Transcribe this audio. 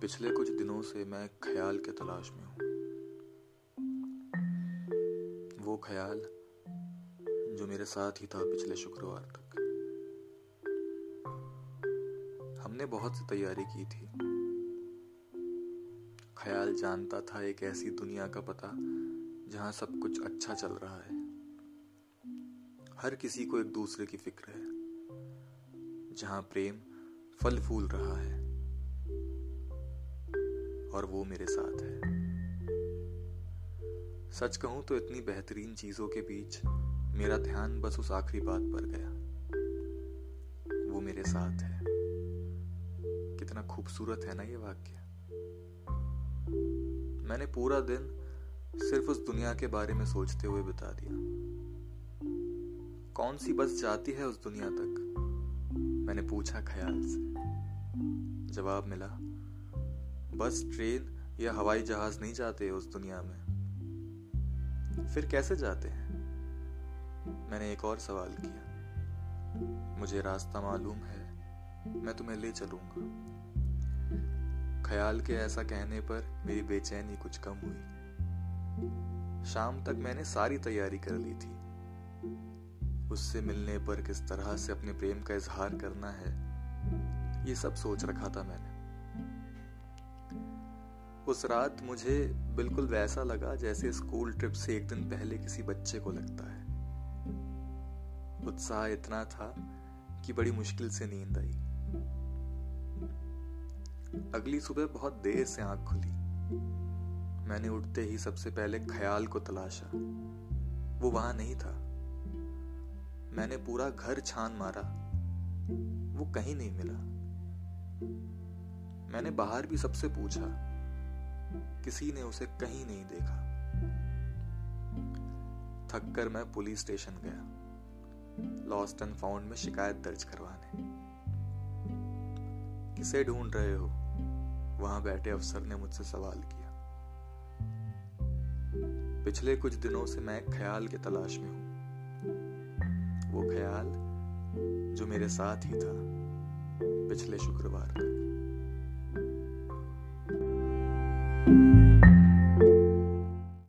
पिछले कुछ दिनों से मैं ख्याल के तलाश में हूँ। वो ख्याल जो मेरे साथ ही था पिछले शुक्रवार तक। हमने बहुत सी तैयारी की थी। ख्याल जानता था एक ऐसी दुनिया का पता जहाँ सब कुछ अच्छा चल रहा है। हर किसी को एक दूसरे की फ़िक्र है, जहाँ प्रेम फल फूल रहा है। और वो मेरे साथ है। सच कहूँ तो इतनी बेहतरीन चीज़ों के बीच मेरा ध्यान बस उस आखिरी बात पर गया। वो मेरे साथ है। कितना खूबसूरत है ना ये वाक्य। मैंने पूरा दिन सिर्फ़ उस दुनिया के बारे में सोचते हुए बिता दिया। कौन सी बस जाती है उस दुनिया तक? मैंने पूछा ख्याल से। जवाब मिला बस, ट्रेन या हवाई जहाज़ नहीं जाते उस दुनिया में। फिर कैसे जाते हैं? मैंने एक और सवाल किया। मुझे रास्ता मालूम है, मैं तुम्हें ले चलूँगा। ख्याल के ऐसा कहने पर मेरी बेचैनी कुछ कम हुई। शाम तक मैंने सारी तैयारी कर ली थी। उससे मिलने पर किस तरह से अपने प्रेम का इजहार करना है, ये सब सोच रखा था मैंने। उस रात मुझे बिल्कुल वैसा लगा जैसे स्कूल ट्रिप से एक दिन पहले किसी बच्चे को लगता है। उत्साह इतना था कि बड़ी मुश्किल से नींद आई। अगली सुबह बहुत देर से आँख खुली। मैंने उठते ही सबसे पहले ख्याल को तलाशा। वो वहाँ नहीं था। मैंने पूरा घर छान मारा। वो कहीं नहीं मिला। मैंने बाहर भी सबसे पूछा किसी ने उसे कहीं नहीं देखा। थककर मैं पुलिस स्टेशन गया, लॉस्ट एंड फाउंड में शिकायत दर्ज करवाने। किसे ढूंढ रहे हो? वहाँ बैठे अफसर ने मुझसे सवाल किया। पिछले कुछ दिनों से मैं ख्याल के तलाश में हूँ। वो ख्याल जो मेरे साथ ही था पिछले शुक्रवार तक thank you